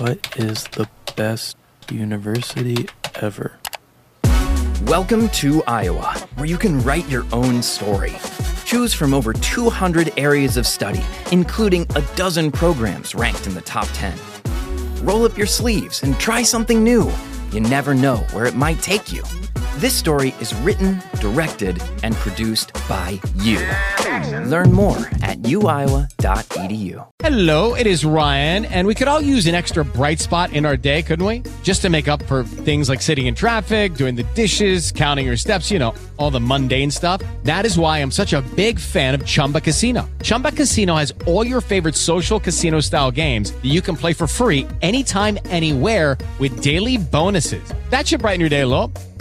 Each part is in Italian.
What is the best university ever? Welcome to Iowa, where you can write your own story. Choose from over 200 areas of study, including a dozen programs ranked in the top 10. Roll up your sleeves and try something new. You never know where it might take you. This story is written, directed, and produced by you. Learn more at uiowa.edu. Hello, it is Ryan, and we could all use an extra bright spot in our day, couldn't we? Just to make up for things like sitting in traffic, doing the dishes, counting your steps, you know, all the mundane stuff. That is why I'm such a big fan of Chumba Casino. Chumba Casino has all your favorite social casino style games that you can play for free anytime, anywhere with daily bonuses. That should brighten your day a little.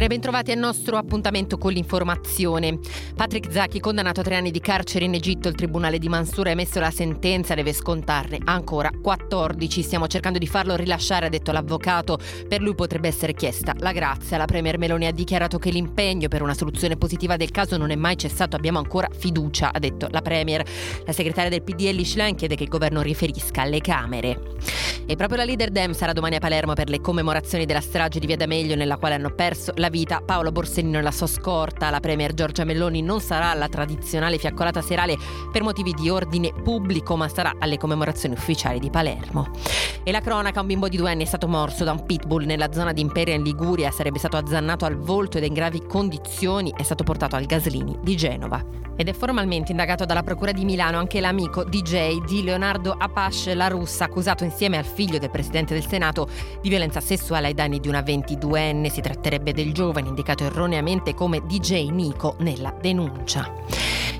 Buonasera e bentrovati al nostro appuntamento con l'informazione. Patrick Zaki, condannato a tre anni di carcere in Egitto, il tribunale di Mansura ha emesso la sentenza, deve scontarne ancora 14. Stiamo cercando di farlo rilasciare, ha detto l'avvocato. Per lui potrebbe essere chiesta la grazia. La Premier Meloni ha dichiarato che l'impegno per una soluzione positiva del caso non è mai cessato, abbiamo ancora fiducia, ha detto la Premier. La segretaria del PD Ellie Schlein chiede che il governo riferisca alle Camere. E proprio la leader Dem sarà domani a Palermo per le commemorazioni della strage di Via D'Amelio nella quale hanno perso la vita Paolo Borsellino e la sua scorta. La Premier Giorgia Melloni non sarà alla tradizionale fiaccolata serale per motivi di ordine pubblico, ma sarà alle commemorazioni ufficiali di Palermo. E la cronaca, un bimbo di due anni è stato morso da un pitbull nella zona di Imperia in Liguria, sarebbe stato azzannato al volto ed in gravi condizioni, è stato portato al Gaslini di Genova. Ed è formalmente indagato dalla Procura di Milano anche l'amico DJ di Leonardo Apache La Russa, accusato insieme al figlio del Presidente del Senato di violenza sessuale ai danni di una 22enne. Si tratterebbe del giovane indicato erroneamente come DJ Nico nella denuncia.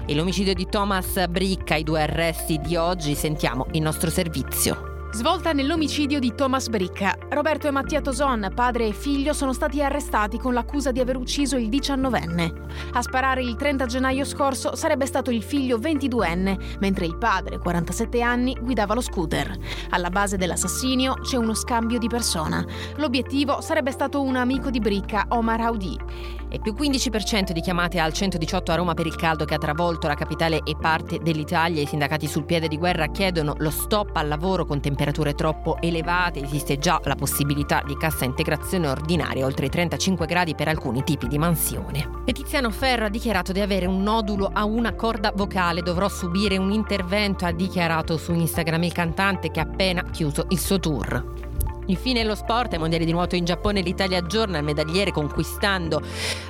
E l'omicidio di Thomas Bricca, i due arresti di oggi, sentiamo il nostro servizio. Svolta nell'omicidio di Thomas Bricca. Roberto e Mattia Toson, padre e figlio, sono stati arrestati con l'accusa di aver ucciso il 19enne. A sparare il 30 gennaio scorso sarebbe stato il figlio 22enne, mentre il padre, 47 anni, guidava lo scooter. Alla base dell'assassinio c'è uno scambio di persona. L'obiettivo sarebbe stato un amico di Bricca, Omar Audi. E più 15% di chiamate al 118 a Roma per il caldo che ha travolto la capitale e parte dell'Italia. I sindacati sul piede di guerra chiedono lo stop al lavoro con temperature troppo elevate. Esiste già la possibilità di cassa integrazione ordinaria oltre i 35 gradi per alcuni tipi di mansione. E Tiziano Ferro ha dichiarato di avere un nodulo a una corda vocale. Dovrò subire un intervento, ha dichiarato su Instagram il cantante che ha appena chiuso il suo tour. Infine lo sport, ai mondiali di nuoto in Giappone l'Italia aggiorna il medagliere conquistando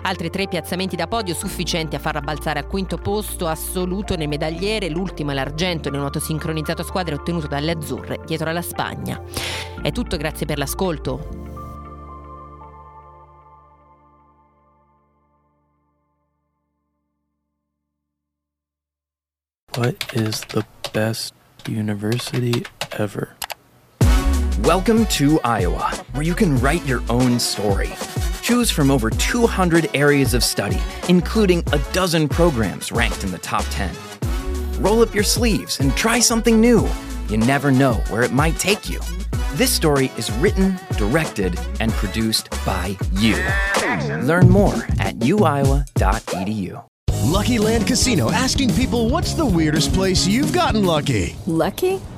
altri tre piazzamenti da podio sufficienti a far balzare al quinto posto assoluto nel medagliere, l'ultimo è l'argento nel nuoto sincronizzato a squadre ottenuto dalle azzurre dietro alla Spagna. È tutto, grazie per l'ascolto. What is the best university ever? Welcome to Iowa, where you can write your own story. Choose from over 200 areas of study, including a dozen programs ranked in the top 10. Roll up your sleeves and try something new. You never know where it might take you. This story is written, directed, and produced by you. Learn more at uiowa.edu. Lucky Land Casino asking people what's the weirdest place you've gotten lucky? Lucky?